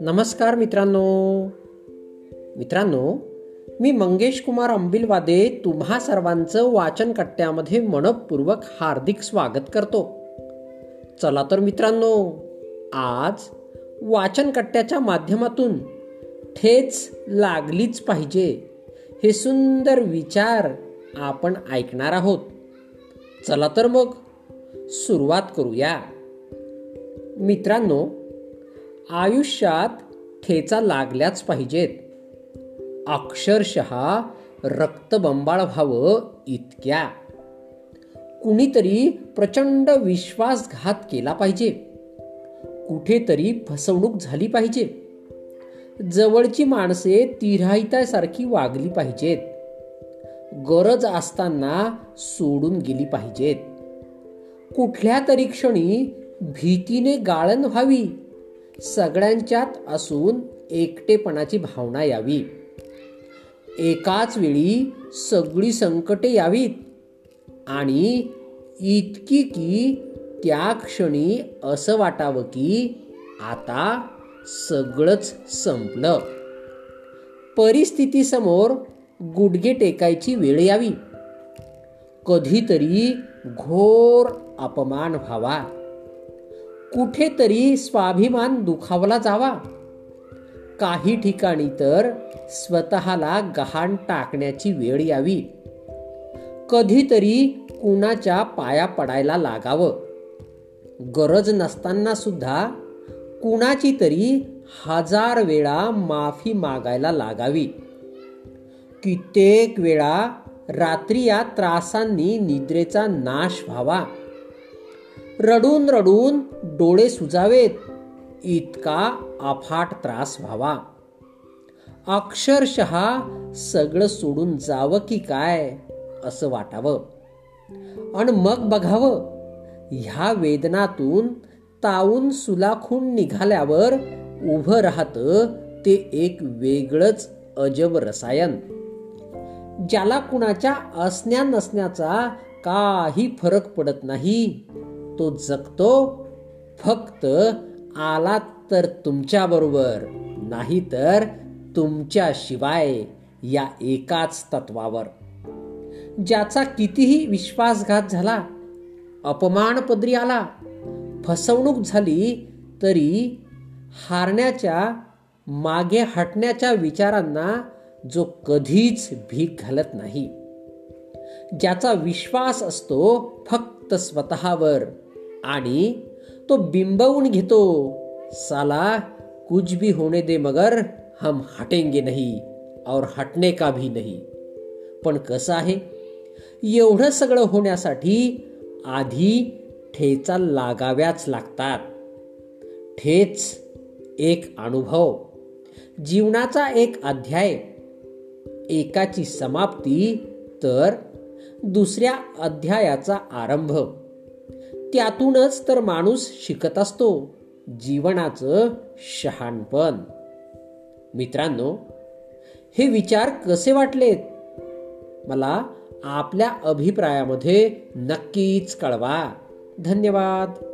नमस्कार मित्रांनो. मित्रांनो मी मंगेश कुमार अंबिलवादे तुम्हा सर्वांचं वाचन कट्ट्यामध्ये मनपूर्वक हार्दिक स्वागत करतो. चला तर मित्रांनो आज वाचन कट्ट्याच्या माध्यमातून ठेच लागलीच पाहिजे हे सुंदर विचार आपण ऐकणार आहोत. चला तर मग सुरुवात करूया. मित्रांनो आयुष्यात ठेचा लागल्याच पाहिजेत. अक्षरशः रक्तबंबाळ व्हावं इतक्या. कुणीतरी प्रचंड विश्वासघात केला पाहिजे. कुठेतरी फसवणूक झाली पाहिजे. जवळची माणसे तिराहितासारखी वागली पाहिजेत. गरज असताना सोडून गेली पाहिजेत. कुठल्या तरी क्षणी भीतीने गाळण व्हावी. सगळ्यांच्यात असून एकटेपणाची भावना यावी. एकाच वेळी सगळी संकटे यावीत. आणि इतकी की त्या क्षणी असं वाटावं की आता सगळंच संपलं. परिस्थितीसमोर गुडघे टेकायची वेळ यावी. कधीतरी घोर अपमान व्हावा. कुठेतरी स्वाभिमान दुखावला जावा. काही ठिकाणी तर स्वतःला गहाण टाकण्याची वेळ यावी. कधीतरी कुणाच्या पाया पडायला लागावं. गरज नसताना सुद्धा कुणाची तरी हजार वेळा माफी मागायला लागावी. कित्येक वेळा रात्री या त्रासांनी निद्रेचा नाश व्हावा. रडून रडून डोळे सुजावेत. इतका अफाट त्रास व्हावा. अक्षरशः सगळं सोडून जावं की काय असं वाटावं. आणि मग बघावं. ह्या वेदनातून तावून सुलाखून निघाल्यावर उभं राहतं ते एक वेगळंच अजब रसायन. ज्याला कुणाच्या असण्या नसण्याचा काही फरक पडत नाही. तो जगतो फक्त आला तर तुमच्याबरोबर नाही तर तुमच्या शिवाय या एकाच तत्वावर. ज्याचा कितीही विश्वासघात झाला अपमान पदरी आला फसवणूक झाली तरी हारण्याच्या मागे हटण्याच्या विचारांना जो कधीच भीक घालत नाही. ज्याचा विश्वास असतो फक्त स्वतःवर आणि तो बिंबवून घेतो साला कुछ भी होने दे मगर हम हटेंगे नहीं और हटने का भी नहीं. पण कसं आहे? एवढं सगळं होण्यासाठी आधी ठेचा लागाव्याच लागतात. ठेच एक अनुभव. जीवनाचा एक अध्याय. एकाची समाप्ती तर दुसऱ्या अध्यायाचा आरंभ. त्यातूनच तर माणूस शिकत असतो जीवनाचं शहाणपण. मित्रांनो हे विचार कसे वाटलेत? मला आपल्या अभिप्रायामध्ये नक्कीच कळवा. धन्यवाद.